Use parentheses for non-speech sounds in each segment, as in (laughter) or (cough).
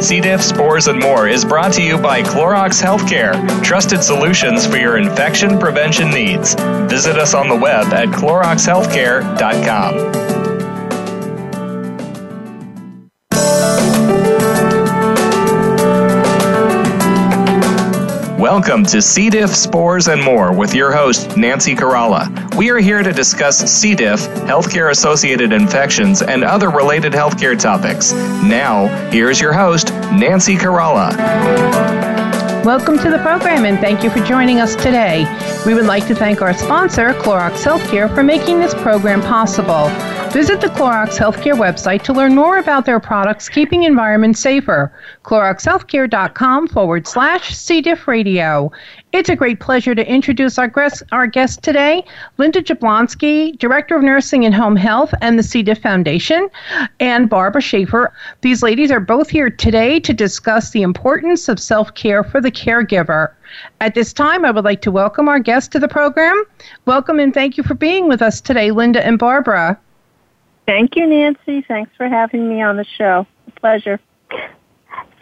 C. diff, spores, and more is brought to you by Clorox Healthcare, trusted solutions for your infection prevention needs. Visit us on the web at cloroxhealthcare.com. Welcome to C. diff, spores, and more with your host, Nancy Caralla. We are here to discuss C. diff, healthcare associated infections, and other related healthcare topics. Now, here's your host, Nancy Caralla. Welcome to the program and thank you for joining us today. We would like to thank our sponsor, Clorox Healthcare, for making this program possible. Visit the Clorox Healthcare website to learn more about their products keeping environments safer. CloroxHealthcare.com forward slash C. diff radio. It's a great pleasure to introduce our guest, our guest today, Linda Jablonski, Director of Nursing and Home Health and the C. diff Foundation, and Barbara Schaefer. These ladies are both here today to discuss the importance of self care for the caregiver. At this time, I would like to welcome our guests to the program. Welcome and thank you for being with us today, Linda and Barbara. Thank you, Nancy. Thanks for having me on the show. A pleasure.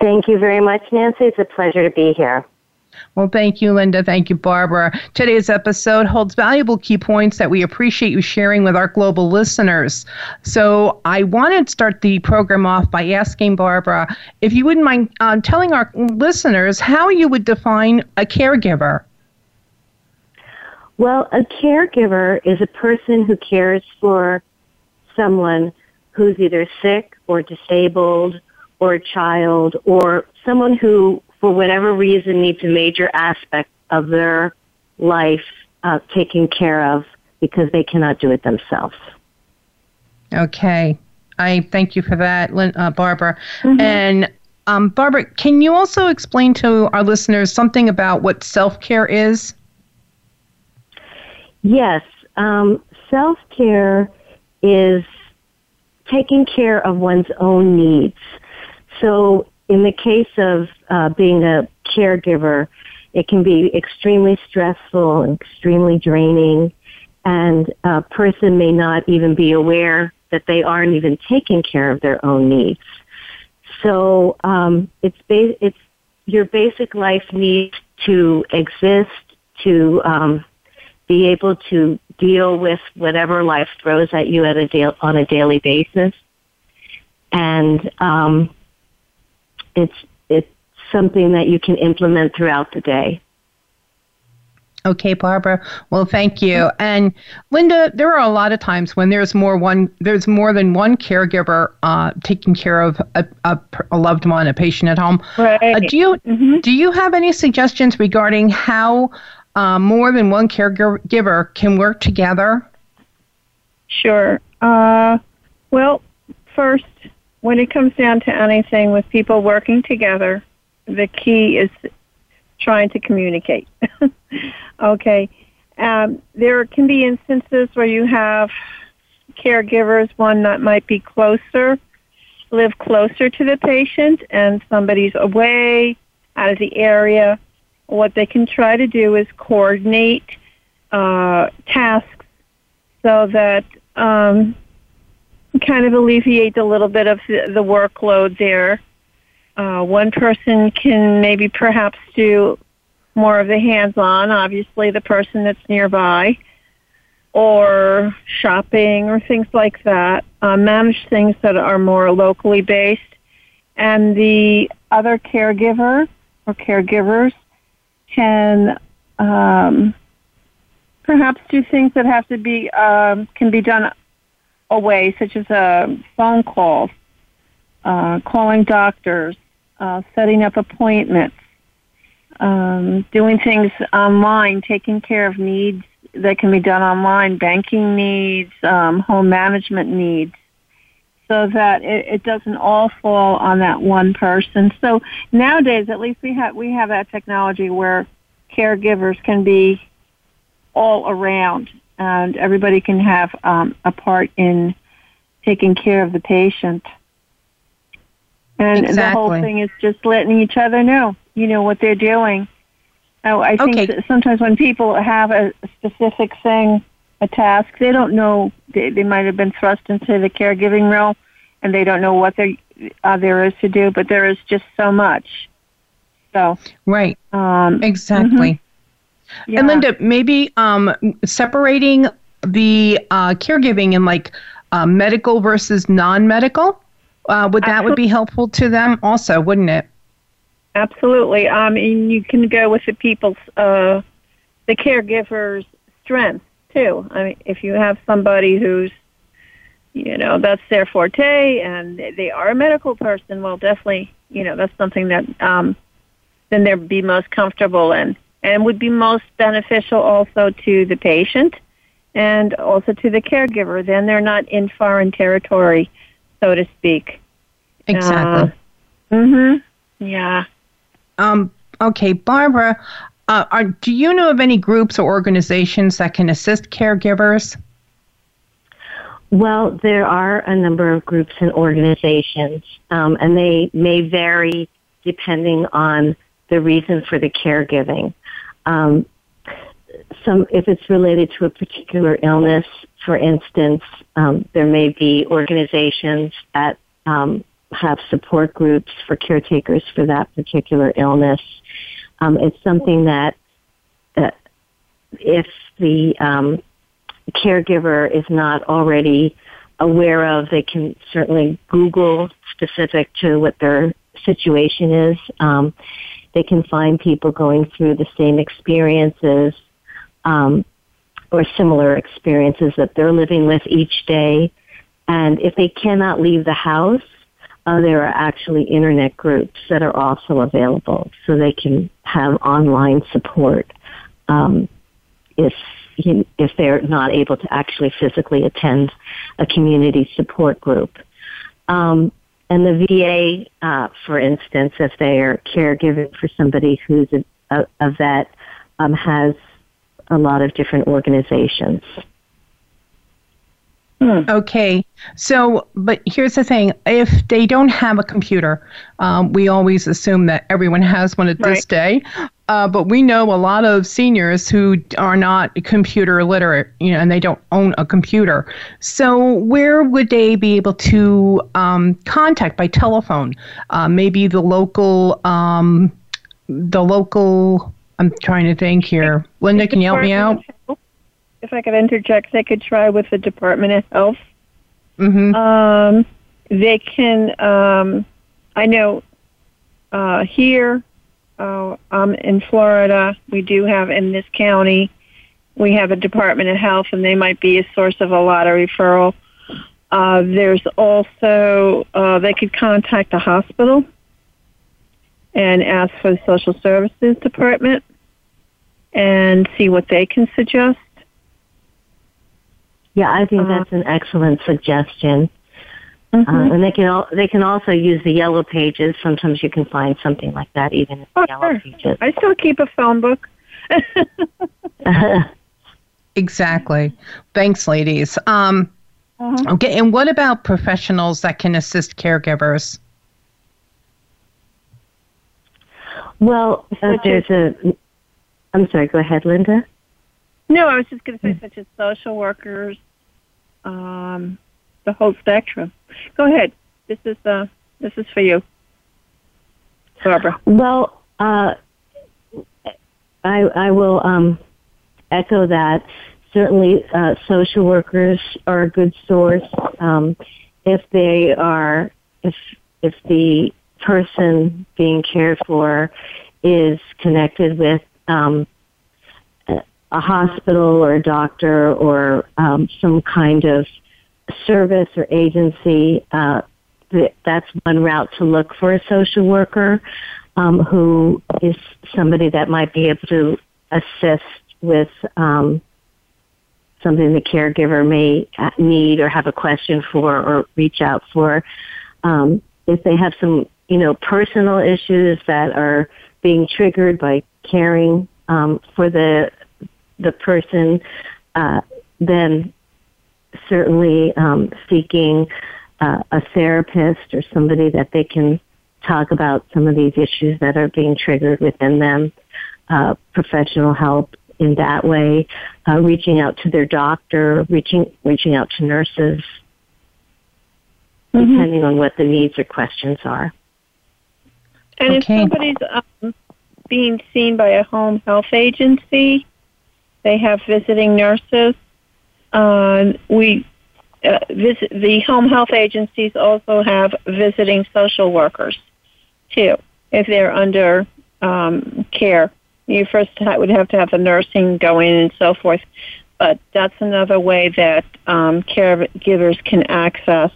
Thank you very much, Nancy. It's a pleasure to be here. Well, thank you, Linda. Thank you, Barbara. Today's episode holds valuable key points that we appreciate you sharing with our global listeners. So, I wanted to start the program off by asking Barbara if you wouldn't mind uh, telling our listeners how you would define a caregiver. Well, a caregiver is a person who cares for someone who's either sick or disabled or a child or someone who, for whatever reason, needs a major aspect of their life uh, taken care of because they cannot do it themselves. Okay. I thank you for that, uh, Barbara. Mm-hmm. And um, Barbara, can you also explain to our listeners something about what self care is? Yes. Um, self care is taking care of one's own needs. So in the case of uh, being a caregiver, it can be extremely stressful and extremely draining, and a person may not even be aware that they aren't even taking care of their own needs. So um, it's ba- it's your basic life needs to exist, to um, be able to deal with whatever life throws at you at a da- on a daily basis. And um, it's it's something that you can implement throughout the day. Okay, Barbara. Well, thank you. And Linda, there are a lot of times when there's more one, there's more than one caregiver uh, taking care of a, a, a, loved one, a patient at home. Right. Uh, do you mm-hmm. do you have any suggestions regarding how uh, more than one caregiver can work together? Sure. Uh, well, first, when it comes down to anything with people working together, the key is trying to communicate. (laughs) okay. Um, there can be instances where you have caregivers, one that might be closer, live closer to the patient, and somebody's away out of the area what they can try to do is coordinate uh, tasks so that um, kind of alleviate a little bit of the, the workload there. Uh, one person can maybe perhaps do more of the hands-on, obviously the person that's nearby, or shopping or things like that. Uh, manage things that are more locally based. And the other caregiver or caregivers can um, perhaps do things that have to be um, can be done away, such as a phone call, uh, calling doctors, uh, setting up appointments, um, doing things online, taking care of needs that can be done online, banking needs, um, home management needs so that it, it doesn't all fall on that one person. So nowadays, at least we have we have that technology where caregivers can be all around, and everybody can have um, a part in taking care of the patient. And exactly. the whole thing is just letting each other know, you know, what they're doing. Now, I think okay. that sometimes when people have a specific thing a task. They don't know, they, they might have been thrust into the caregiving role and they don't know what they're uh, there is to do, but there is just so much. So right, um, exactly. Mm-hmm. Yeah. And Linda, maybe um, separating the uh, caregiving in like uh, medical versus non-medical, uh, would that would be helpful to them also, wouldn't it? Absolutely. I mean, you can go with the people's, uh, the caregiver's strength too. I mean, if you have somebody who's, you know, that's their forte and they are a medical person, well, definitely, you know, that's something that um, then they'd be most comfortable in and would be most beneficial also to the patient and also to the caregiver. Then they're not in foreign territory, so to speak. Exactly. Uh, mm-hmm. Yeah. Um, okay, Barbara, uh, are, do you know of any groups or organizations that can assist caregivers? Well, there are a number of groups and organizations, um, and they may vary depending on the reason for the caregiving. Um, some, if it's related to a particular illness, for instance, um, there may be organizations that um, have support groups for caretakers for that particular illness. Um, it's something that, uh, if the um, caregiver is not already aware of, they can certainly Google specific to what their situation is. Um, they can find people going through the same experiences um, or similar experiences that they're living with each day. And if they cannot leave the house, uh, there are actually internet groups that are also available, so they can have online support um, if if they're not able to actually physically attend a community support group. Um, and the VA, uh, for instance, if they are caregiving for somebody who's a, a, a vet, um, has a lot of different organizations. Hmm. Okay. So, but here's the thing if they don't have a computer, um, we always assume that everyone has one at right. this day. Uh, but we know a lot of seniors who are not computer literate, you know, and they don't own a computer. So, where would they be able to um, contact by telephone? Uh, maybe the local, um, the local. I'm trying to think here. Linda, can you help me out? If I could interject, they could try with the Department of Health. Mm-hmm. Um, they can. Um, I know uh, here uh, um, in Florida, we do have in this county, we have a Department of Health, and they might be a source of a lot of referral. Uh, there's also uh, they could contact the hospital and ask for the social services department and see what they can suggest. Yeah, I think uh-huh. that's an excellent suggestion. Mm-hmm. Uh, and they can al- they can also use the yellow pages. Sometimes you can find something like that even in the oh, yellow sure. pages. I still keep a phone book. (laughs) (laughs) exactly. Thanks, ladies. Um, uh-huh. Okay, and what about professionals that can assist caregivers? Well, uh, there's a. I'm sorry. Go ahead, Linda. No, I was just going to say such as social workers, um, the whole spectrum. Go ahead. This is uh, this is for you, Barbara. Well, uh, I I will um, echo that. Certainly, uh, social workers are a good source um, if they are if if the person being cared for is connected with um, a hospital or a doctor or um, some kind of service or agency, uh, that's one route to look for a social worker um, who is somebody that might be able to assist with um, something the caregiver may need or have a question for or reach out for. Um, if they have some, you know, personal issues that are being triggered by caring um, for the the person, uh, then certainly um, seeking uh, a therapist or somebody that they can talk about some of these issues that are being triggered within them, uh, professional help in that way, uh, reaching out to their doctor, reaching reaching out to nurses. mm-hmm. depending on what the needs or questions are. And okay. if somebody's um, being seen by a home health agency, they have visiting nurses. Uh, we uh, visit the home health agencies also have visiting social workers too if they're under um, care. You first would have to have the nursing go in and so forth, but that's another way that um, caregivers can access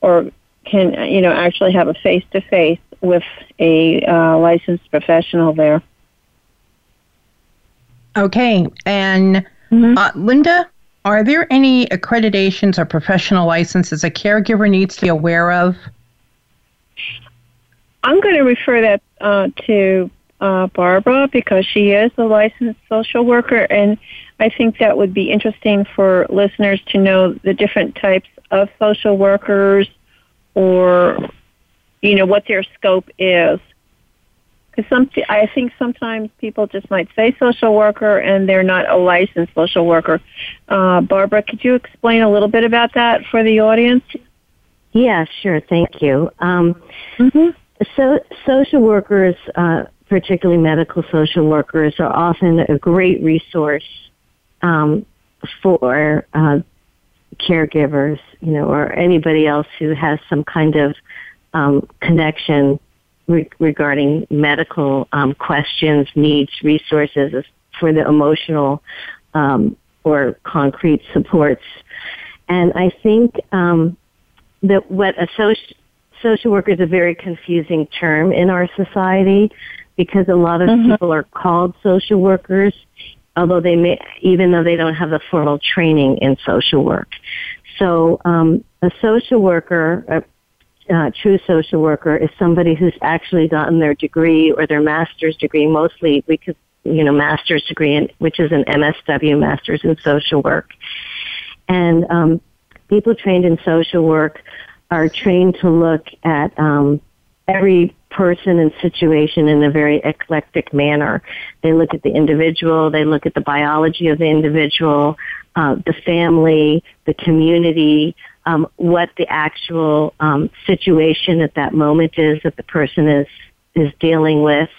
or can you know actually have a face to face with a uh, licensed professional there. Okay, and mm-hmm. uh, Linda, are there any accreditations or professional licenses a caregiver needs to be aware of? I'm going to refer that uh, to uh, Barbara because she is a licensed social worker, and I think that would be interesting for listeners to know the different types of social workers or, you know, what their scope is. Because some, I think sometimes people just might say social worker and they're not a licensed social worker. Uh, Barbara, could you explain a little bit about that for the audience? Yeah, sure. Thank you. Um, mm-hmm. So, social workers, uh, particularly medical social workers, are often a great resource um, for uh, caregivers, you know, or anybody else who has some kind of um, connection re- regarding medical um, questions, needs, resources for the emotional um, or concrete supports. And I think um, that what a social social worker is a very confusing term in our society because a lot of mm-hmm. people are called social workers, although they may, even though they don't have the formal training in social work. So um, a social worker, uh, true social worker is somebody who's actually gotten their degree or their master's degree, mostly because, you know, master's degree, in, which is an MSW, Master's in Social Work. And um, people trained in social work are trained to look at um, every person and situation in a very eclectic manner. They look at the individual, they look at the biology of the individual, uh, the family, the community, um, what the actual um, situation at that moment is that the person is is dealing with,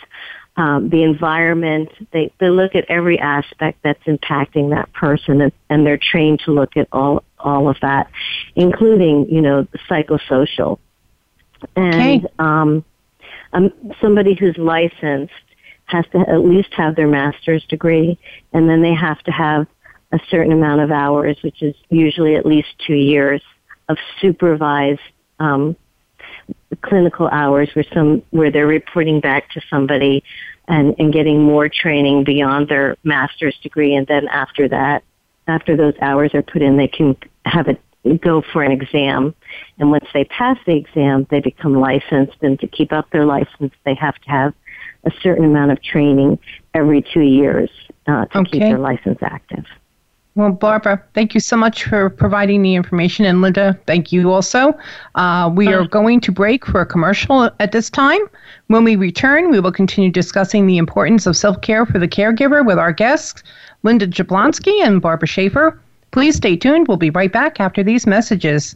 um, the environment. They they look at every aspect that's impacting that person, and, and they're trained to look at all all of that, including you know the psychosocial. And okay. um, um, somebody who's licensed has to at least have their master's degree, and then they have to have a certain amount of hours, which is usually at least two years of supervised um, clinical hours where some where they're reporting back to somebody and, and getting more training beyond their master's degree. And then after that after those hours are put in they can have it go for an exam. And once they pass the exam they become licensed. And to keep up their license they have to have a certain amount of training every two years uh, to okay. keep their license active well, Barbara, thank you so much for providing the information. And Linda, thank you also. Uh, we are going to break for a commercial at this time. When we return, we will continue discussing the importance of self care for the caregiver with our guests, Linda Jablonski and Barbara Schaefer. Please stay tuned. We'll be right back after these messages.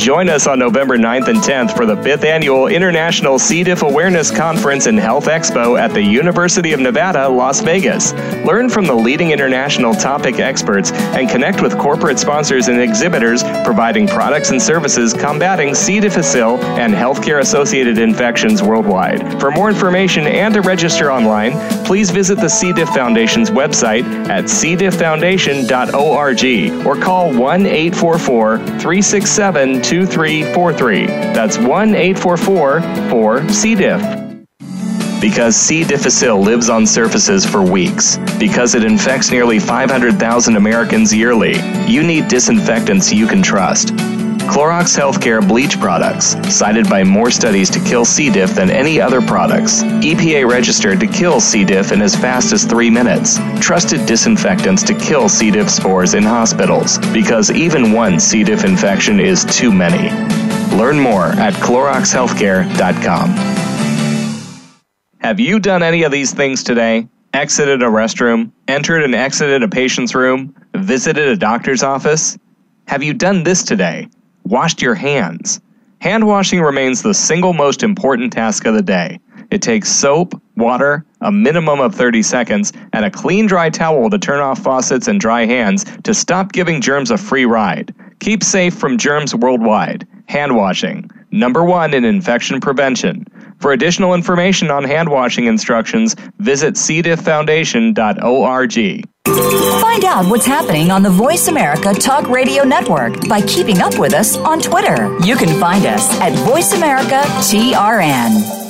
Join us on November 9th and 10th for the 5th Annual International C. diff Awareness Conference and Health Expo at the University of Nevada, Las Vegas. Learn from the leading international topic experts and connect with corporate sponsors and exhibitors providing products and services combating C. difficile and healthcare associated infections worldwide. For more information and to register online, please visit the C. diff Foundation's website at cdifffoundation.org or call 1 844 367 2343. That's 1 844 4 C. diff. Because C. difficile lives on surfaces for weeks, because it infects nearly 500,000 Americans yearly, you need disinfectants you can trust. Clorox Healthcare bleach products, cited by more studies to kill C. diff than any other products. EPA registered to kill C. diff in as fast as three minutes. Trusted disinfectants to kill C. diff spores in hospitals, because even one C. diff infection is too many. Learn more at CloroxHealthcare.com. Have you done any of these things today? Exited a restroom, entered and exited a patient's room, visited a doctor's office? Have you done this today? Washed your hands? Hand washing remains the single most important task of the day. It takes soap, water, a minimum of 30 seconds, and a clean dry towel to turn off faucets and dry hands to stop giving germs a free ride. Keep safe from germs worldwide. Hand washing, number one in infection prevention. For additional information on hand washing instructions, visit cdifffoundation.org. Find out what's happening on the Voice America Talk Radio Network by keeping up with us on Twitter. You can find us at Voice America TRN.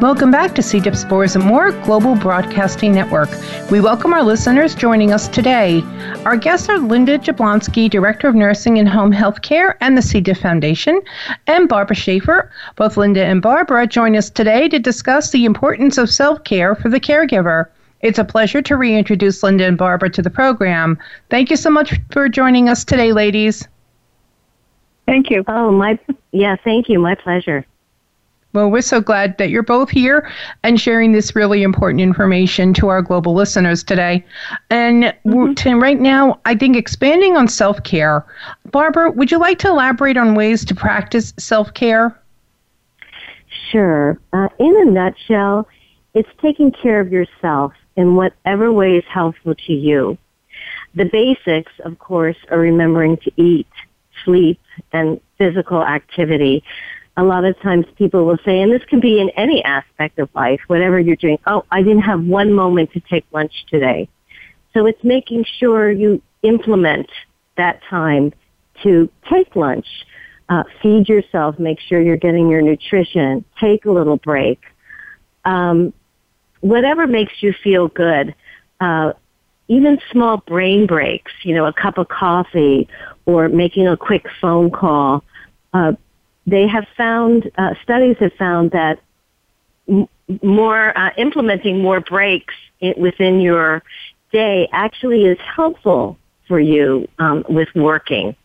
Welcome back to C. diff Spores and More Global Broadcasting Network. We welcome our listeners joining us today. Our guests are Linda Jablonski, Director of Nursing and Home Health Care and the C. diff Foundation, and Barbara Schaefer. Both Linda and Barbara join us today to discuss the importance of self care for the caregiver. It's a pleasure to reintroduce Linda and Barbara to the program. Thank you so much for joining us today, ladies. Thank you. Oh, my, yeah, thank you. My pleasure. Well, we're so glad that you're both here and sharing this really important information to our global listeners today. And mm-hmm. right now, I think expanding on self care. Barbara, would you like to elaborate on ways to practice self care? Sure. Uh, in a nutshell, it's taking care of yourself in whatever way is helpful to you. The basics, of course, are remembering to eat, sleep, and physical activity a lot of times people will say, and this can be in any aspect of life, whatever you're doing, oh, I didn't have one moment to take lunch today. So it's making sure you implement that time to take lunch, uh, feed yourself, make sure you're getting your nutrition, take a little break. Um, whatever makes you feel good, uh, even small brain breaks, you know, a cup of coffee or making a quick phone call, uh, they have found, uh, studies have found that m- more, uh, implementing more breaks in, within your day actually is helpful for you um, with working.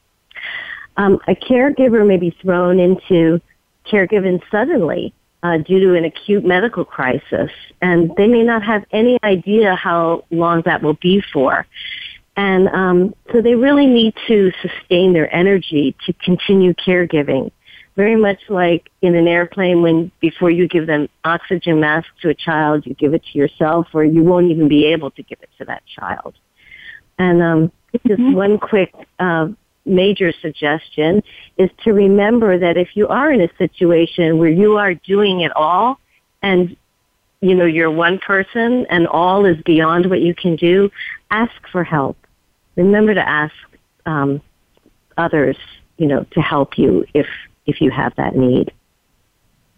Um, a caregiver may be thrown into caregiving suddenly uh, due to an acute medical crisis, and they may not have any idea how long that will be for. And um, so they really need to sustain their energy to continue caregiving very much like in an airplane when before you give them oxygen mask to a child, you give it to yourself or you won't even be able to give it to that child. And um, just mm-hmm. one quick uh, major suggestion is to remember that if you are in a situation where you are doing it all and you know you're one person and all is beyond what you can do, ask for help. Remember to ask um, others, you know, to help you if if you have that need.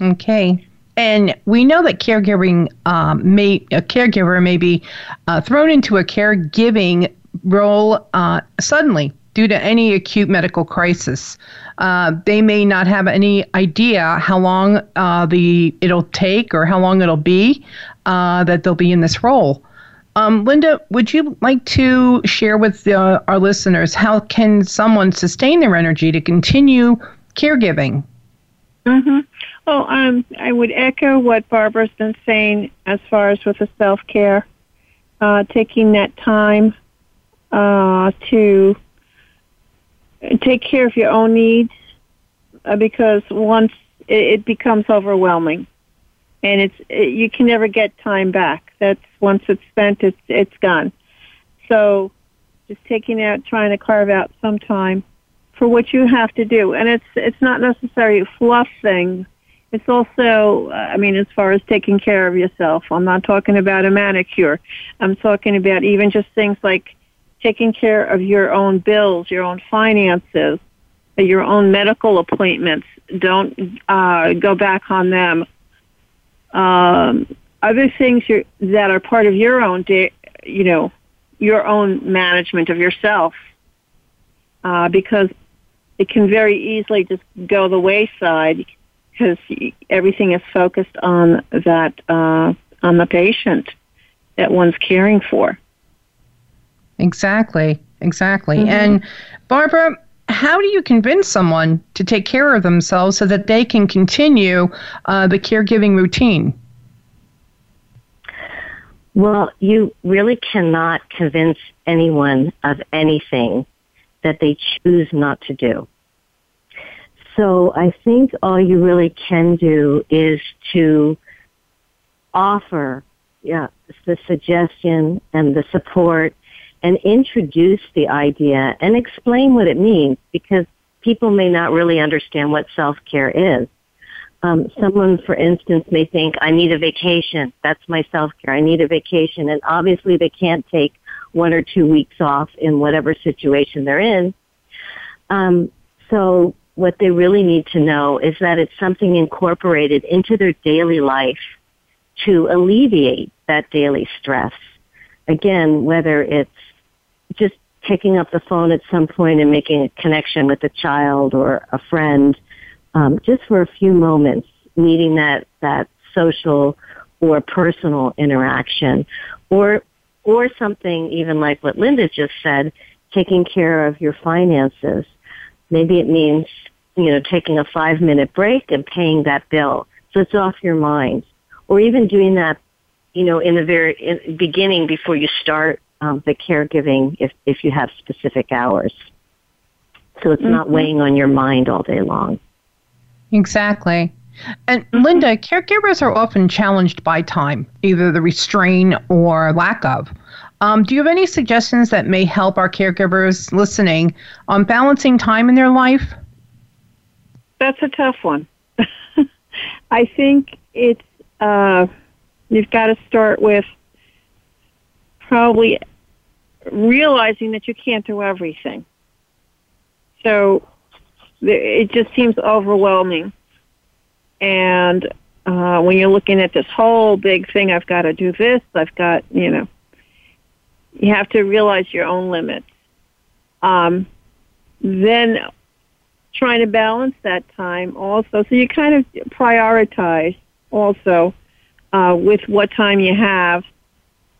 Okay. And we know that caregiving um, may a caregiver may be uh, thrown into a caregiving role uh, suddenly due to any acute medical crisis. Uh, they may not have any idea how long uh, the it'll take or how long it'll be uh, that they'll be in this role. Um, Linda, would you like to share with uh, our listeners how can someone sustain their energy to continue caregiving. Mm-hmm. Well, um, I would echo what Barbara's been saying as far as with the self care, uh, taking that time uh, to take care of your own needs, uh, because once it, it becomes overwhelming, and it's it, you can never get time back. That's once it's spent, it's it's gone. So, just taking out, trying to carve out some time for what you have to do. And it's it's not necessarily fluff things. It's also, uh, I mean, as far as taking care of yourself. I'm not talking about a manicure. I'm talking about even just things like taking care of your own bills, your own finances, your own medical appointments. Don't uh, go back on them. Um, other things that are part of your own, you know, your own management of yourself, uh, because it can very easily just go the wayside because everything is focused on that uh, on the patient that one's caring for. Exactly, exactly. Mm-hmm. And Barbara, how do you convince someone to take care of themselves so that they can continue uh, the caregiving routine? Well, you really cannot convince anyone of anything that they choose not to do. So I think all you really can do is to offer yeah, the suggestion and the support and introduce the idea and explain what it means because people may not really understand what self-care is. Um, someone, for instance, may think, I need a vacation. That's my self-care. I need a vacation. And obviously they can't take one or two weeks off in whatever situation they're in. Um, so what they really need to know is that it's something incorporated into their daily life to alleviate that daily stress. Again, whether it's just picking up the phone at some point and making a connection with a child or a friend, um, just for a few moments, needing that that social or personal interaction, or or something even like what Linda just said, taking care of your finances. Maybe it means you know taking a five minute break and paying that bill, so it's off your mind, or even doing that, you know, in the very in, beginning before you start um, the caregiving if, if you have specific hours. So it's mm-hmm. not weighing on your mind all day long. Exactly. And. Linda, caregivers are often challenged by time, either the restraint or lack of. Um, do you have any suggestions that may help our caregivers listening on balancing time in their life? That's a tough one. (laughs) I think it's uh, you've got to start with probably realizing that you can't do everything. So it just seems overwhelming. And uh, when you're looking at this whole big thing, I've got to do this, I've got, you know, you have to realize your own limits. Um, then trying to balance that time also. So you kind of prioritize also uh, with what time you have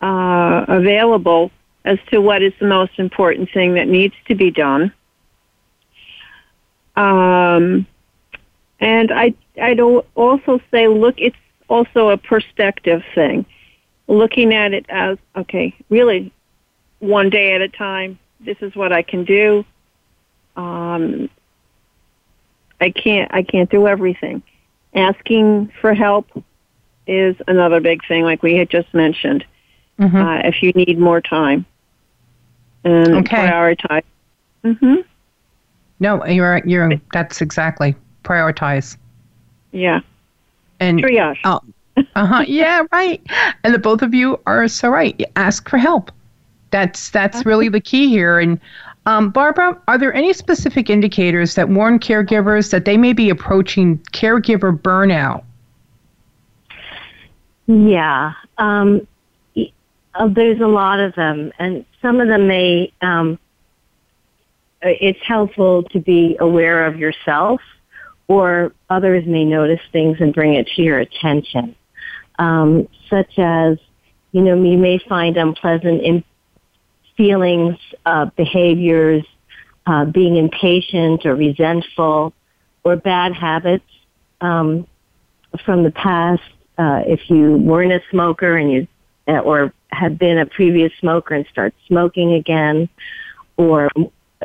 uh, available as to what is the most important thing that needs to be done. Um, and I, I'd also say, look, it's also a perspective thing. Looking at it as, okay, really one day at a time, this is what I can do. Um, I can't, I can't do everything. Asking for help is another big thing, like we had just mentioned. Mm-hmm. Uh, if you need more time and okay. prioritize. Mm-hmm. No, you're you're that's exactly prioritize. Yeah. And triage. Uh huh. (laughs) yeah, right. And the both of you are so right. Ask for help. That's that's really the key here. And um, Barbara, are there any specific indicators that warn caregivers that they may be approaching caregiver burnout? Yeah. Um, uh, there's a lot of them, and some of them may. Um, uh, it's helpful to be aware of yourself, or others may notice things and bring it to your attention, um, such as, you know, you may find unpleasant in- feelings, uh, behaviors, uh, being impatient or resentful, or bad habits um, from the past. Uh, if you weren't a smoker and you uh, or have been a previous smoker and start smoking again, or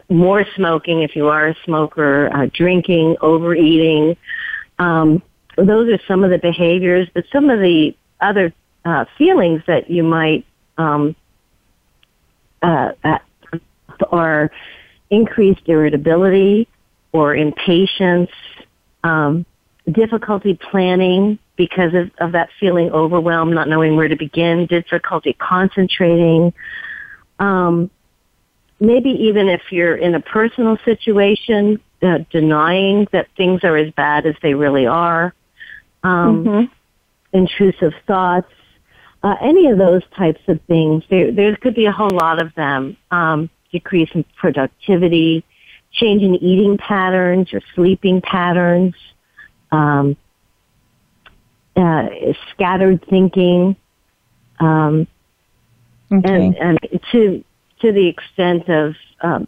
more smoking if you are a smoker, uh, drinking, overeating. Um, those are some of the behaviors, but some of the other uh, feelings that you might um, uh, uh are increased irritability or impatience, um, difficulty planning, because of, of that feeling overwhelmed, not knowing where to begin, difficulty concentrating, um, maybe even if you're in a personal situation, uh, denying that things are as bad as they really are, um, Mhm. intrusive thoughts, uh, any of those types of things. There, there could be a whole lot of them. Um, decrease in productivity, change in eating patterns or sleeping patterns, um, uh, scattered thinking, um, Okay. and, and to to the extent of um,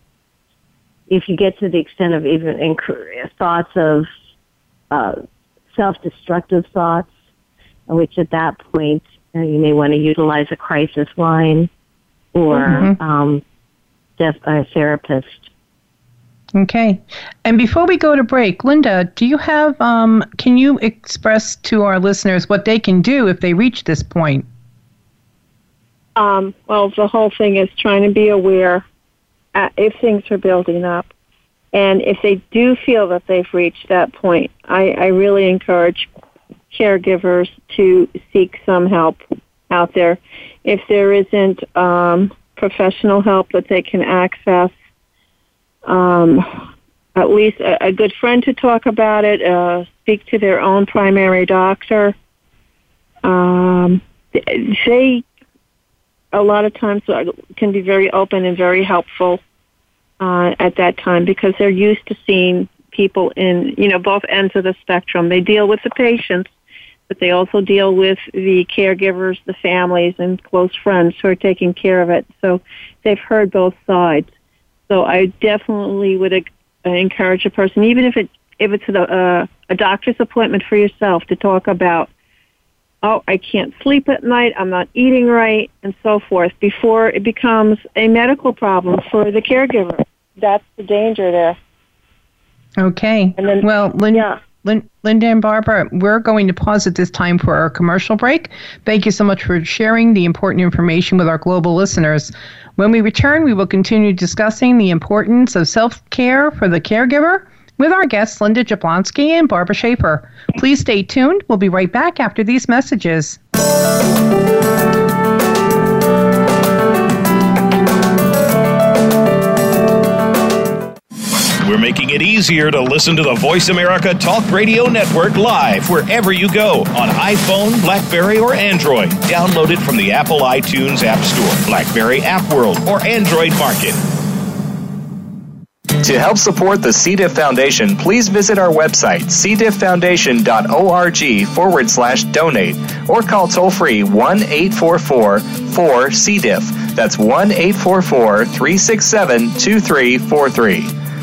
if you get to the extent of even inc- thoughts of uh, self-destructive thoughts, which at that point uh, you may want to utilize a crisis line or Mhm. um, def- a therapist. Okay. And before we go to break, Linda, do you have, um, can you express to our listeners what they can do if they reach this point? Um, well, the whole thing is trying to be aware uh, if things are building up. And if they do feel that they've reached that point, I, I really encourage caregivers to seek some help out there. If there isn't um, professional help that they can access, um, at least a, a good friend to talk about it, uh, speak to their own primary doctor. Um, they a lot of times can be very open and very helpful uh, at that time because they're used to seeing people in you know both ends of the spectrum. They deal with the patients, but they also deal with the caregivers, the families, and close friends who are taking care of it. So they've heard both sides. So I definitely would uh, encourage a person, even if it if it's a, uh, a doctor's appointment for yourself, to talk about oh, I can't sleep at night, I'm not eating right, and so forth, before it becomes a medical problem for the caregiver. That's the danger there. Okay. And then- well, Lin- Yeah. Lin- Linda and Barbara, we're going to pause at this time for our commercial break. Thank you so much for sharing the important information with our global listeners. When we return, we will continue discussing the importance of self care for the caregiver with our guests, Linda Jablonski and Barbara Schaefer. Please stay tuned. We'll be right back after these messages. We're making it easier to listen to the Voice America Talk Radio Network live wherever you go on iPhone, Blackberry, or Android. Download it from the Apple iTunes App Store, Blackberry App World, or Android Market. To help support the C. diff Foundation, please visit our website, cdifffoundation.org forward slash donate, or call toll free 1 844 4 C. diff. That's 1 844 367 2343.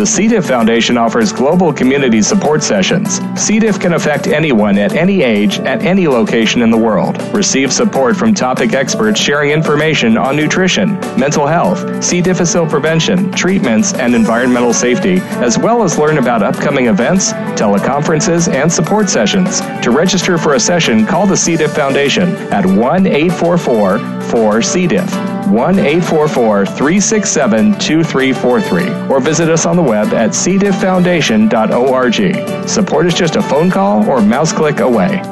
The C. diff Foundation offers global community support sessions. C. diff can affect anyone at any age, at any location in the world. Receive support from topic experts sharing information on nutrition, mental health, C. difficile prevention, treatments, and environmental safety, as well as learn about upcoming events, teleconferences, and support sessions. To register for a session, call the C. diff Foundation at 1 844 4 C. diff. 1 844 367 2343 or visit us on the web at cdifffoundation.org. Support is just a phone call or mouse click away.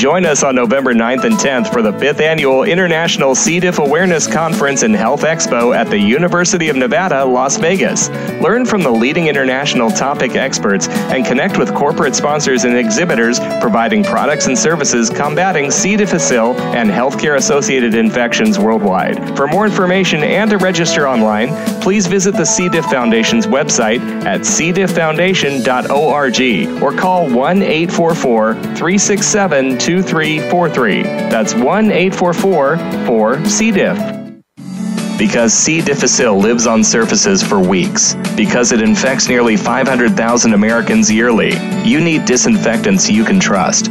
Join us on November 9th and 10th for the 5th Annual International C. diff Awareness Conference and Health Expo at the University of Nevada, Las Vegas. Learn from the leading international topic experts and connect with corporate sponsors and exhibitors providing products and services combating C. difficile and healthcare associated infections worldwide. For more information and to register online, please visit the C. diff Foundation's website at cdifffoundation.org or call 1 844 367 2343. That's 1 844 4 C. diff. Because C. difficile lives on surfaces for weeks. Because it infects nearly 500,000 Americans yearly. You need disinfectants you can trust.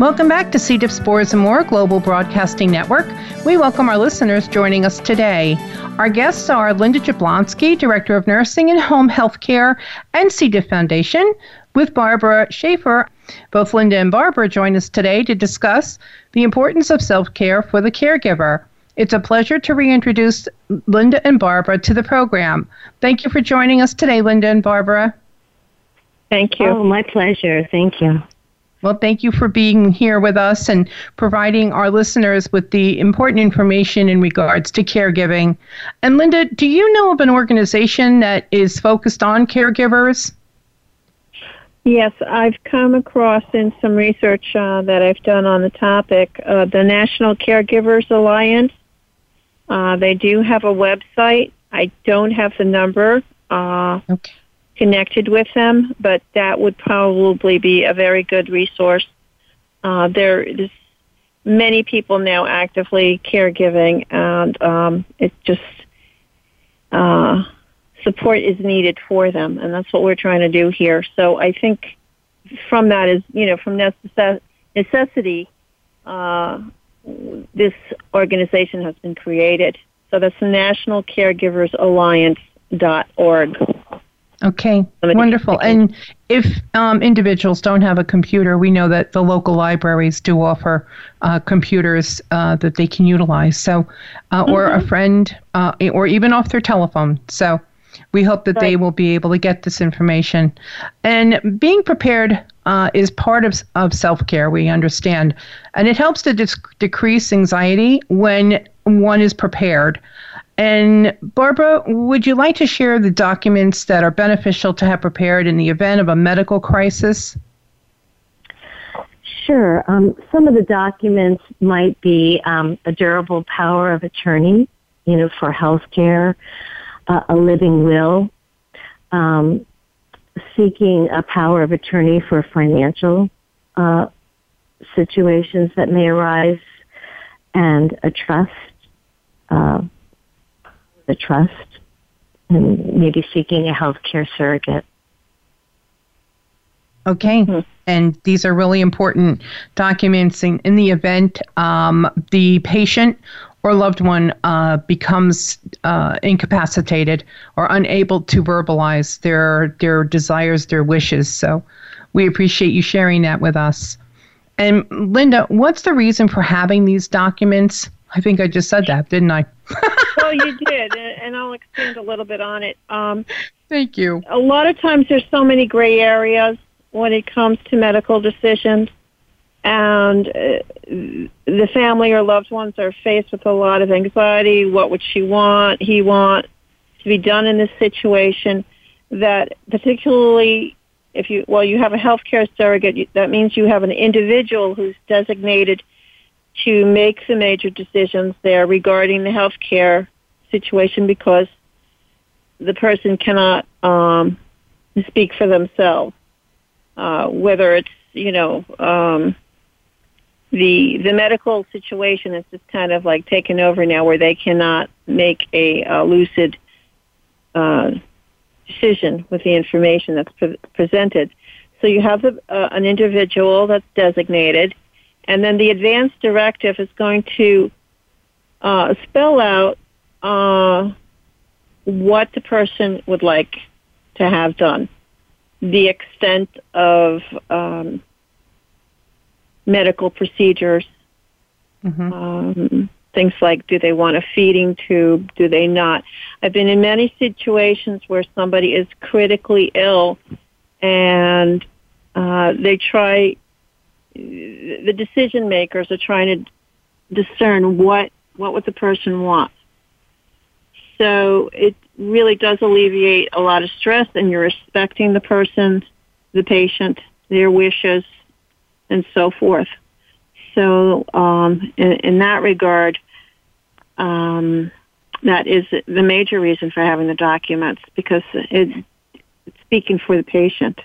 Welcome back to C. diff Spores and More Global Broadcasting Network. We welcome our listeners joining us today. Our guests are Linda Jablonski, Director of Nursing and Home Health Care and C. diff Foundation, with Barbara Schaefer. Both Linda and Barbara join us today to discuss the importance of self care for the caregiver. It's a pleasure to reintroduce Linda and Barbara to the program. Thank you for joining us today, Linda and Barbara. Thank you. Oh, my pleasure. Thank you. Well, thank you for being here with us and providing our listeners with the important information in regards to caregiving. And Linda, do you know of an organization that is focused on caregivers? Yes, I've come across in some research uh, that I've done on the topic uh, the National Caregivers Alliance. Uh, they do have a website. I don't have the number. Uh, okay connected with them, but that would probably be a very good resource. Uh, there's many people now actively caregiving, and um, it just uh, support is needed for them, and that's what we're trying to do here. So I think from that is you know from necess- necessity, uh, this organization has been created. So that's the National Caregivers Alliance dot. Okay, wonderful. And if um, individuals don't have a computer, we know that the local libraries do offer uh, computers uh, that they can utilize. So, uh, mm-hmm. or a mm-hmm. friend, uh, or even off their telephone. So, we hope that right. they will be able to get this information. And being prepared uh, is part of, of self care, we understand. And it helps to dis- decrease anxiety when one is prepared. And Barbara, would you like to share the documents that are beneficial to have prepared in the event of a medical crisis? Sure. Um, some of the documents might be um, a durable power of attorney, you know, for health care, uh, a living will, um, seeking a power of attorney for financial uh, situations that may arise, and a trust. Uh, the trust and maybe seeking a healthcare surrogate. Okay. Mm-hmm. And these are really important documents in, in the event um, the patient or loved one uh, becomes uh, incapacitated or unable to verbalize their their desires, their wishes. So we appreciate you sharing that with us. And Linda, what's the reason for having these documents? I think I just said that, didn't I? (laughs) well, you did, and I'll expand a little bit on it. Um, Thank you. A lot of times there's so many gray areas when it comes to medical decisions, and uh, the family or loved ones are faced with a lot of anxiety. What would she want, he want to be done in this situation? That particularly if you, well, you have a healthcare surrogate, that means you have an individual who's designated to make the major decisions there regarding the health care situation because the person cannot um, speak for themselves. Uh, whether it's you know um, the the medical situation is just kind of like taken over now, where they cannot make a, a lucid uh, decision with the information that's pre- presented. So you have the, uh, an individual that's designated and then the advance directive is going to uh, spell out uh, what the person would like to have done, the extent of um, medical procedures, mm-hmm. um, things like do they want a feeding tube? Do they not? I've been in many situations where somebody is critically ill and uh, they try, the decision makers are trying to discern what, what would the person want. So it really does alleviate a lot of stress and you're respecting the person, the patient, their wishes, and so forth. So um, in, in, that regard, um, that is the major reason for having the documents because it, it's speaking for the patient.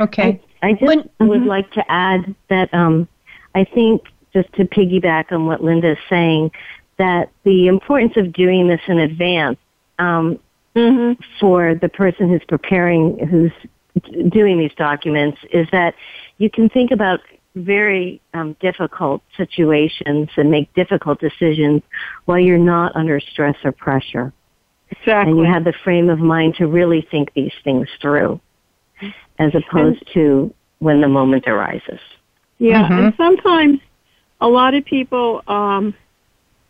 Okay. I, just when, would mm-hmm. like to add that um, I think just to piggyback on what Linda is saying, that the importance of doing this in advance um, mm-hmm. for the person who's preparing, who's doing these documents, is that you can think about very um, difficult situations and make difficult decisions while you're not under stress or pressure. Exactly. And you have the frame of mind to really think these things through as opposed and, to when the moment arises. Yeah, mm-hmm. and sometimes a lot of people um,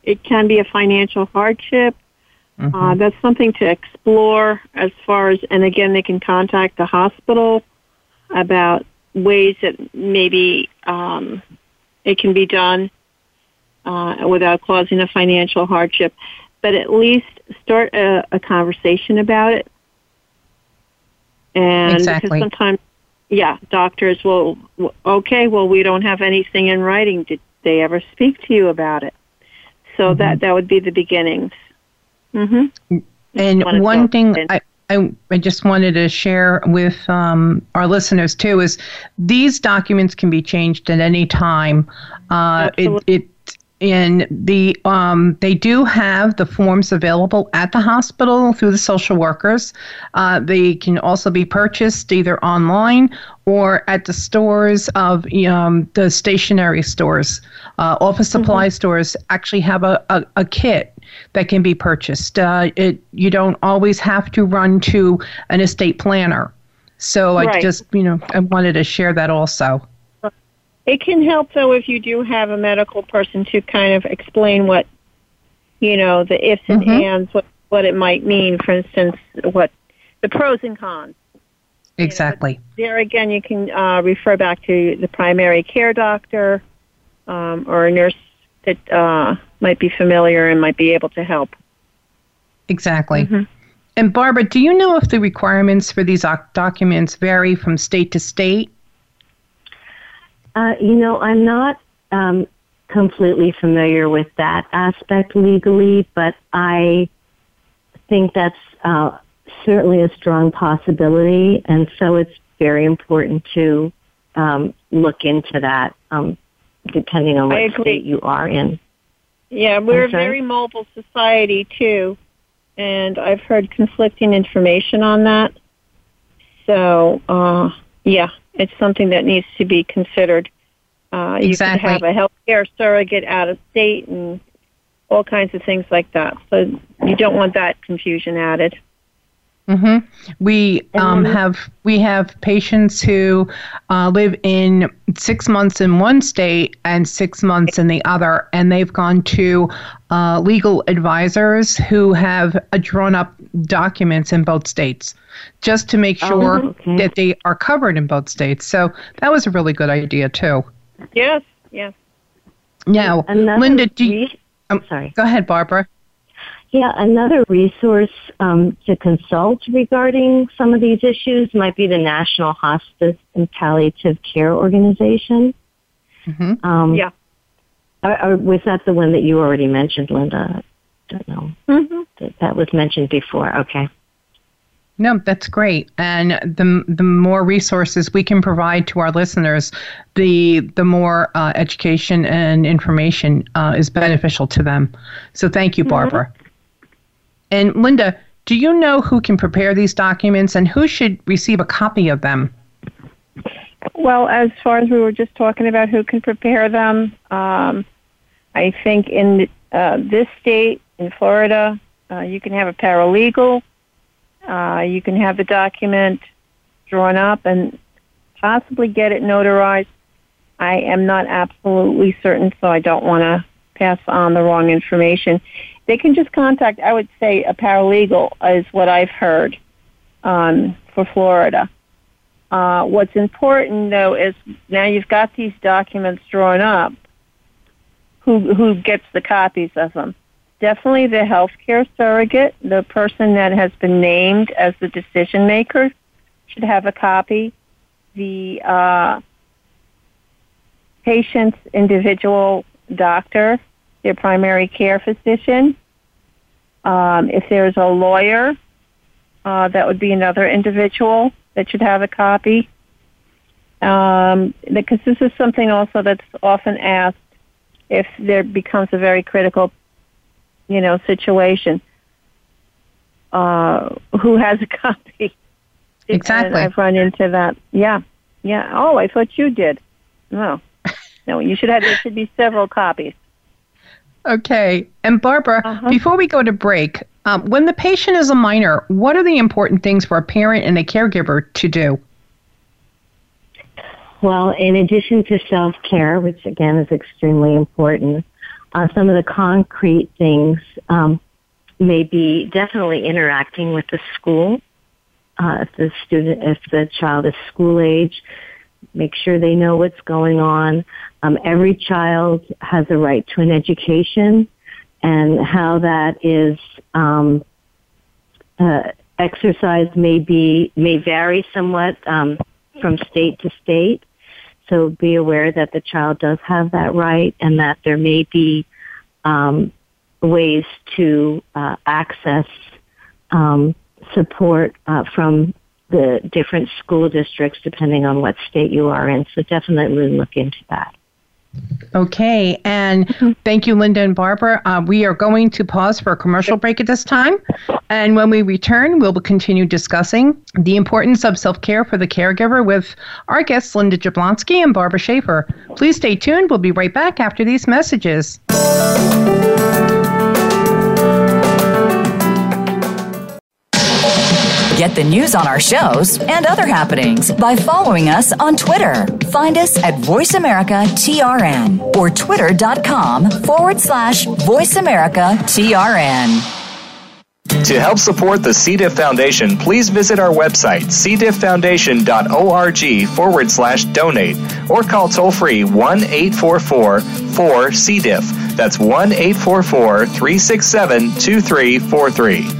it can be a financial hardship. Mm-hmm. Uh, that's something to explore as far as, and again, they can contact the hospital about ways that maybe um, it can be done uh, without causing a financial hardship. But at least start a, a conversation about it. And exactly. because sometimes, yeah, doctors will, okay, well, we don't have anything in writing. Did they ever speak to you about it? So mm-hmm. that that would be the beginnings. Mm-hmm. And one thing I, I, I just wanted to share with um, our listeners too is these documents can be changed at any time. Uh, it, it and the um, they do have the forms available at the hospital through the social workers. Uh, they can also be purchased either online or at the stores of um, the stationery stores. Uh, office mm-hmm. supply mm-hmm. stores actually have a, a, a, kit that can be purchased. Uh, it you don't always have to run to an estate planner. So right. I just you know I wanted to share that also. It can help though if you do have a medical person to kind of explain what, you know, the ifs and mm-hmm. ands, what what it might mean. For instance, what the pros and cons. Exactly. You know, there again, you can uh, refer back to the primary care doctor um, or a nurse that uh, might be familiar and might be able to help. Exactly. Mm-hmm. And Barbara, do you know if the requirements for these documents vary from state to state? Uh, you know, I'm not um, completely familiar with that aspect legally, but I think that's uh, certainly a strong possibility, and so it's very important to um, look into that, um, depending on what state you are in. Yeah, we're a very mobile society too, and I've heard conflicting information on that. So, uh, yeah, it's something that needs to be considered. Uh, you exactly. could have a healthcare surrogate out of state and all kinds of things like that. So you don't want that confusion added. Mm-hmm. We um, have we have patients who uh, live in six months in one state and six months in the other, and they've gone to uh, legal advisors who have uh, drawn up documents in both states just to make oh, sure oh, okay. that they are covered in both states. So that was a really good idea too. Yes, yes. Now, Another Linda, do you, I'm sorry. Go ahead, Barbara. Yeah, another resource um, to consult regarding some of these issues might be the National Hospice and Palliative Care Organization. Mm-hmm. Um, yeah. Or, or, was that the one that you already mentioned, Linda? I don't know. Mm-hmm. That, that was mentioned before. Okay. No, that's great. And the the more resources we can provide to our listeners, the the more uh, education and information uh, is beneficial to them. So thank you, mm-hmm. Barbara. And Linda, do you know who can prepare these documents and who should receive a copy of them? Well, as far as we were just talking about who can prepare them, um, I think in uh, this state, in Florida, uh, you can have a paralegal. Uh, you can have the document drawn up and possibly get it notarized. I am not absolutely certain, so I don't want to pass on the wrong information, they can just contact, I would say, a paralegal, is what I've heard um, for Florida. Uh, what's important, though, is now you've got these documents drawn up. Who who gets the copies of them? Definitely the healthcare surrogate, the person that has been named as the decision maker, should have a copy. The uh, patient's individual doctor, their primary care physician. Um, if there's a lawyer, uh, that would be another individual that should have a copy. Um, because this is something also that's often asked if there becomes a very critical, you know, situation. Uh, who has a (laughs) copy? Exactly. And I've run into that. Yeah, yeah. Oh, I thought you did. No, no. You should have. There should be several copies. Okay. And Barbara, uh-huh. before we go to break, um, when the patient is a minor, what are the important things for a parent and a caregiver to do? Well, in addition to self care, which again is extremely important, uh, some of the concrete things um, may be definitely interacting with the school. Uh, if the student, if the child is school age, make sure they know what's going on. Um, every child has a right to an education, and how that is um, uh, exercise may be may vary somewhat um, from state to state. So be aware that the child does have that right, and that there may be um, ways to uh, access um, support uh, from the different school districts depending on what state you are in. So definitely look into that. Okay, and thank you, Linda and Barbara. Uh, we are going to pause for a commercial break at this time. And when we return, we'll continue discussing the importance of self care for the caregiver with our guests, Linda Jablonski and Barbara Schaefer. Please stay tuned. We'll be right back after these messages. Get the news on our shows and other happenings by following us on Twitter. Find us at VoiceAmericaTRN or twitter.com forward slash VoiceAmericaTRN. To help support the C. diff Foundation, please visit our website, cdifffoundation.org forward slash donate, or call toll free 1 844 4 C. diff. That's 1 844 367 2343.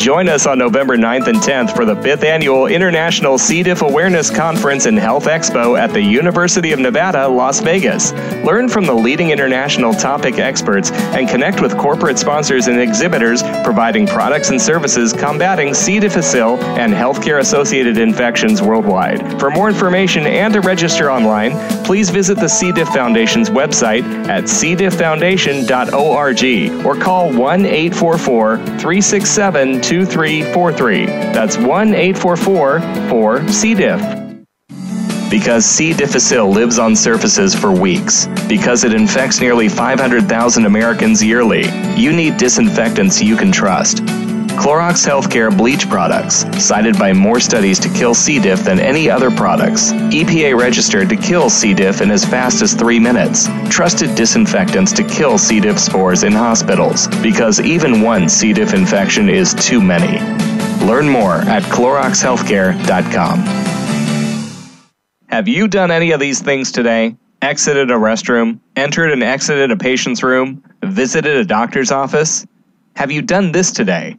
Join us on November 9th and 10th for the 5th Annual International C. diff Awareness Conference and Health Expo at the University of Nevada, Las Vegas. Learn from the leading international topic experts and connect with corporate sponsors and exhibitors providing products and services combating C. difficile and healthcare associated infections worldwide. For more information and to register online, please visit the C. diff Foundation's website at cdifffoundation.org or call 1 844 367 2343. That's 1 844 4 C. diff. Because C. difficile lives on surfaces for weeks, because it infects nearly 500,000 Americans yearly, you need disinfectants you can trust. Clorox Healthcare bleach products, cited by more studies to kill C. diff than any other products. EPA registered to kill C. diff in as fast as three minutes. Trusted disinfectants to kill C. diff spores in hospitals, because even one C. diff infection is too many. Learn more at CloroxHealthcare.com. Have you done any of these things today? Exited a restroom, entered and exited a patient's room, visited a doctor's office? Have you done this today?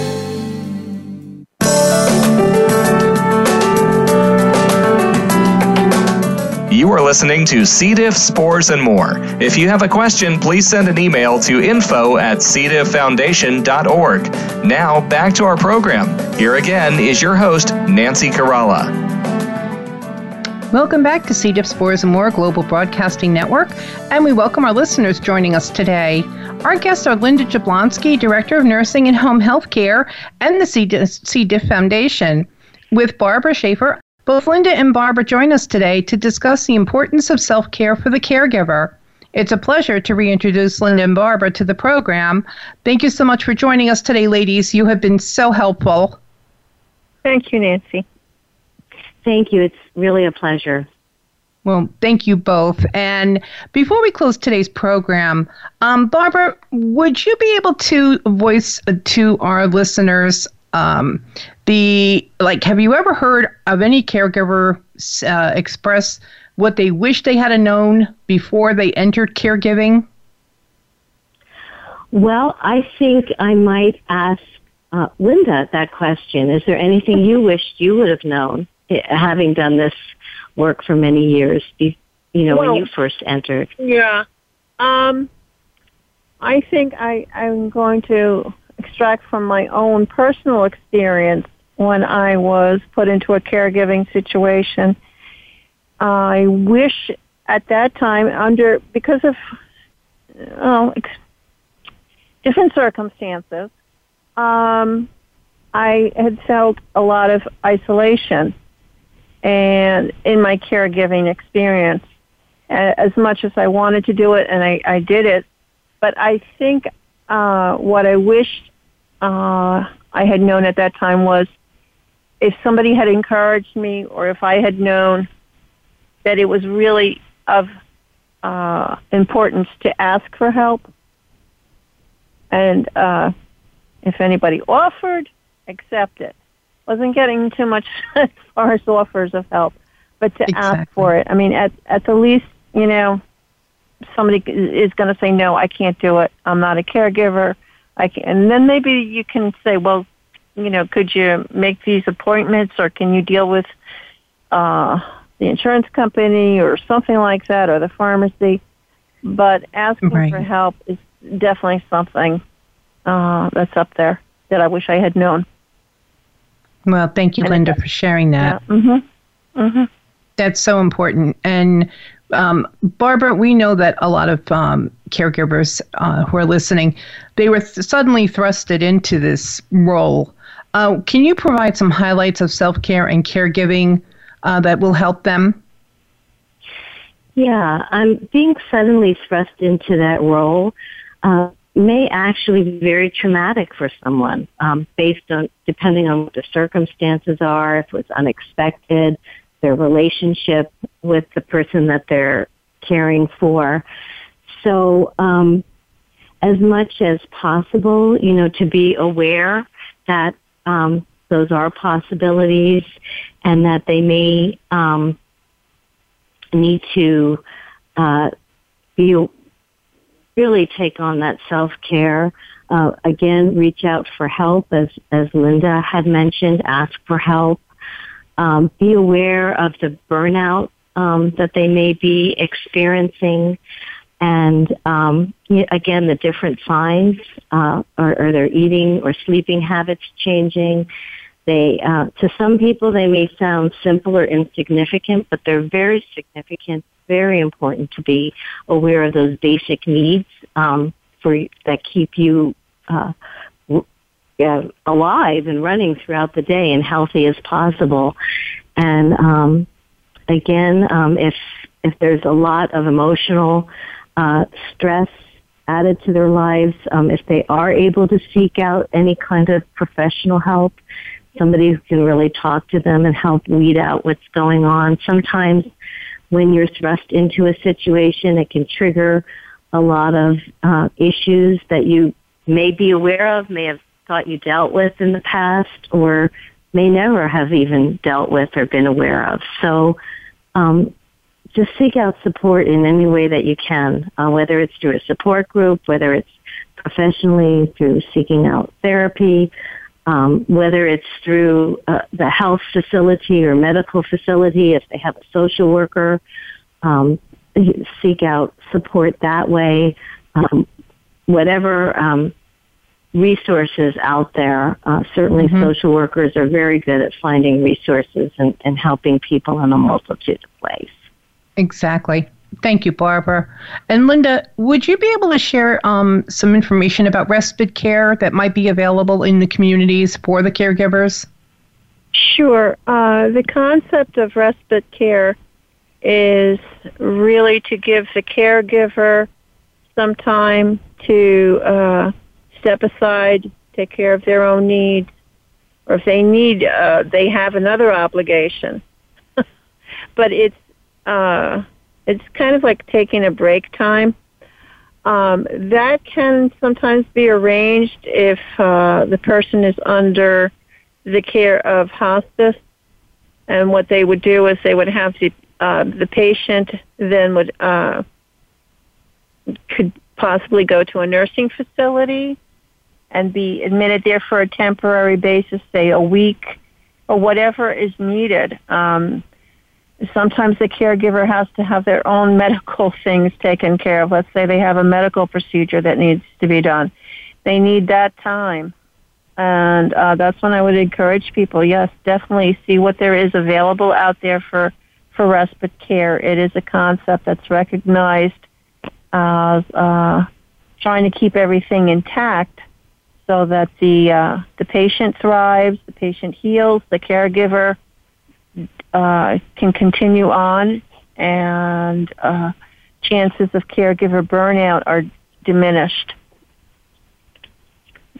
You are listening to C. diff, spores, and more. If you have a question, please send an email to info at cdifffoundation.org. Now, back to our program. Here again is your host, Nancy Caralla. Welcome back to C. diff, spores, and more Global Broadcasting Network, and we welcome our listeners joining us today. Our guests are Linda Jablonski, Director of Nursing and Home Health Care, and the C. diff Foundation, with Barbara Schaefer, both Linda and Barbara join us today to discuss the importance of self care for the caregiver. It's a pleasure to reintroduce Linda and Barbara to the program. Thank you so much for joining us today, ladies. You have been so helpful. Thank you, Nancy. Thank you. It's really a pleasure. Well, thank you both. And before we close today's program, um, Barbara, would you be able to voice to our listeners um, the like have you ever heard of any caregiver uh, express what they wish they had known before they entered caregiving? Well i think i might ask uh, linda that question. Is there anything you (laughs) wished you would have known eh, having done this work for many years you know well, when you first entered? yeah. Um i think i i'm going to extract from my own personal experience when I was put into a caregiving situation. I wish at that time, under because of ex- different circumstances, um, I had felt a lot of isolation, and in my caregiving experience, as much as I wanted to do it, and I, I did it, but I think uh, what I wished uh, I had known at that time was if somebody had encouraged me or if I had known that it was really of uh, importance to ask for help. And uh, if anybody offered, accept it. Wasn't getting too much (laughs) as far as offers of help, but to exactly. ask for it. I mean, at at the least, you know, somebody is going to say no, I can't do it. I'm not a caregiver. I can, and then maybe you can say, well, you know, could you make these appointments, or can you deal with uh, the insurance company, or something like that, or the pharmacy? But asking right. for help is definitely something uh, that's up there that I wish I had known. Well, thank you, Linda, for sharing that. Yeah. Mm-hmm. Mm-hmm. That's so important. And um, Barbara, we know that a lot of um, caregivers uh, who are listening, they were th- suddenly thrusted into this role. Uh, can you provide some highlights of self care and caregiving uh, that will help them? Yeah, um, being suddenly thrust into that role uh, may actually be very traumatic for someone, um, based on depending on what the circumstances are, if it was unexpected, their relationship with the person that they're caring for. So, um, as much as possible, you know, to be aware that um, those are possibilities and that they may um, need to uh, be really take on that self care. Uh, again, reach out for help, as as Linda had mentioned. Ask for help. Um, be aware of the burnout um, that they may be experiencing, and um, again, the different signs. Uh, are, are their eating or sleeping habits changing? They, uh, to some people, they may sound simple or insignificant, but they're very significant, very important to be aware of those basic needs um, for that keep you uh, uh, alive and running throughout the day and healthy as possible. And um, again, um, if if there's a lot of emotional uh, stress added to their lives, um, if they are able to seek out any kind of professional help, somebody who can really talk to them and help weed out what's going on. Sometimes when you're thrust into a situation, it can trigger a lot of uh, issues that you may be aware of, may have thought you dealt with in the past, or may never have even dealt with or been aware of. So um, just seek out support in any way that you can, uh, whether it's through a support group, whether it's professionally through seeking out therapy, um, whether it's through uh, the health facility or medical facility, if they have a social worker, um, seek out support that way. Um, whatever um, resources out there, uh, certainly mm-hmm. social workers are very good at finding resources and, and helping people in a multitude of ways. Exactly. Thank you, Barbara. And Linda, would you be able to share um, some information about respite care that might be available in the communities for the caregivers? Sure. Uh, the concept of respite care is really to give the caregiver some time to uh, step aside, take care of their own needs, or if they need, uh, they have another obligation. (laughs) but it's uh, it's kind of like taking a break time. Um, that can sometimes be arranged if uh, the person is under the care of hospice. And what they would do is they would have the uh, the patient then would uh, could possibly go to a nursing facility and be admitted there for a temporary basis, say a week or whatever is needed. Um, sometimes the caregiver has to have their own (laughs) medical things taken care of. Let's say they have a medical procedure that needs to be done. They need that time. And uh, that's when I would encourage people, yes, definitely see what there is available out there for, for respite care. It is a concept that's recognized as uh, trying to keep everything intact so that the, uh, the patient thrives, the patient heals, the caregiver uh, can continue on, and uh, chances of caregiver burnout are diminished.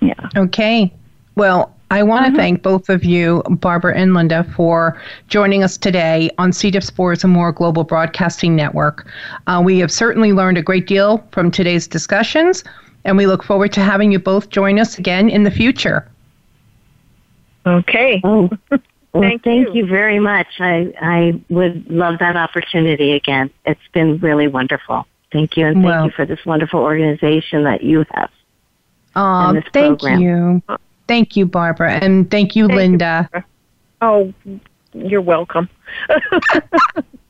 Yeah. Okay. Well, I want to mm-hmm. thank both of you, Barbara and Linda, for joining us today on C. diff Spores and More Global Broadcasting Network. Uh, we have certainly learned a great deal from today's discussions, and we look forward to having you both join us again in the future. Okay. Oh. Well, thank, (laughs) thank you. you. very much. I, I would love that opportunity again. It's been really wonderful. Thank you, and thank well, you for this wonderful organization that you have. Oh, thank program. you. Thank you, Barbara, and thank you, thank Linda. You, oh, you're welcome. (laughs)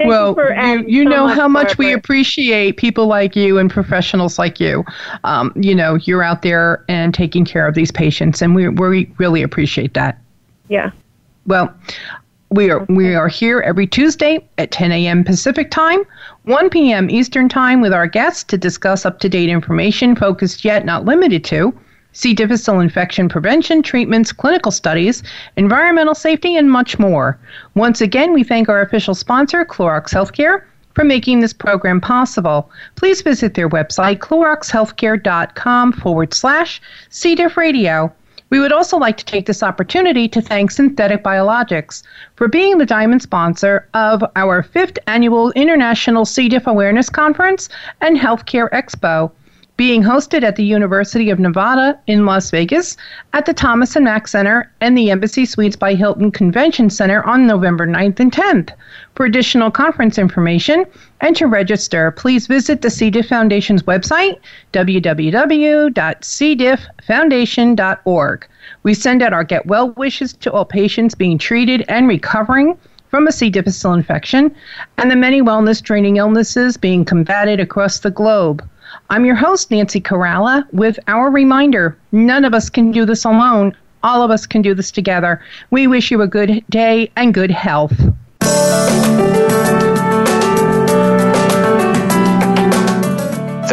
well, you, you know so how much we appreciate people like you and professionals like you. Um, you know, you're out there and taking care of these patients, and we, we really appreciate that. Yeah. Well, we are we are here every Tuesday at 10 a.m. Pacific time, 1 p.m. Eastern time with our guests to discuss up-to-date information focused yet not limited to C. difficile infection prevention, treatments, clinical studies, environmental safety, and much more. Once again, we thank our official sponsor, Clorox Healthcare, for making this program possible. Please visit their website, cloroxhealthcare.com forward slash C. diff radio. We would also like to take this opportunity to thank Synthetic Biologics for being the diamond sponsor of our fifth annual International C. diff Awareness Conference and Healthcare Expo being hosted at the University of Nevada in Las Vegas, at the Thomas and Mack Center, and the Embassy Suites by Hilton Convention Center on November 9th and 10th. For additional conference information and to register, please visit the C. diff Foundation's website, www.cdifffoundation.org. We send out our get well wishes to all patients being treated and recovering from a C. difficile infection and the many wellness draining illnesses being combated across the globe. I'm your host, Nancy Caralla, with our reminder none of us can do this alone. All of us can do this together. We wish you a good day and good health.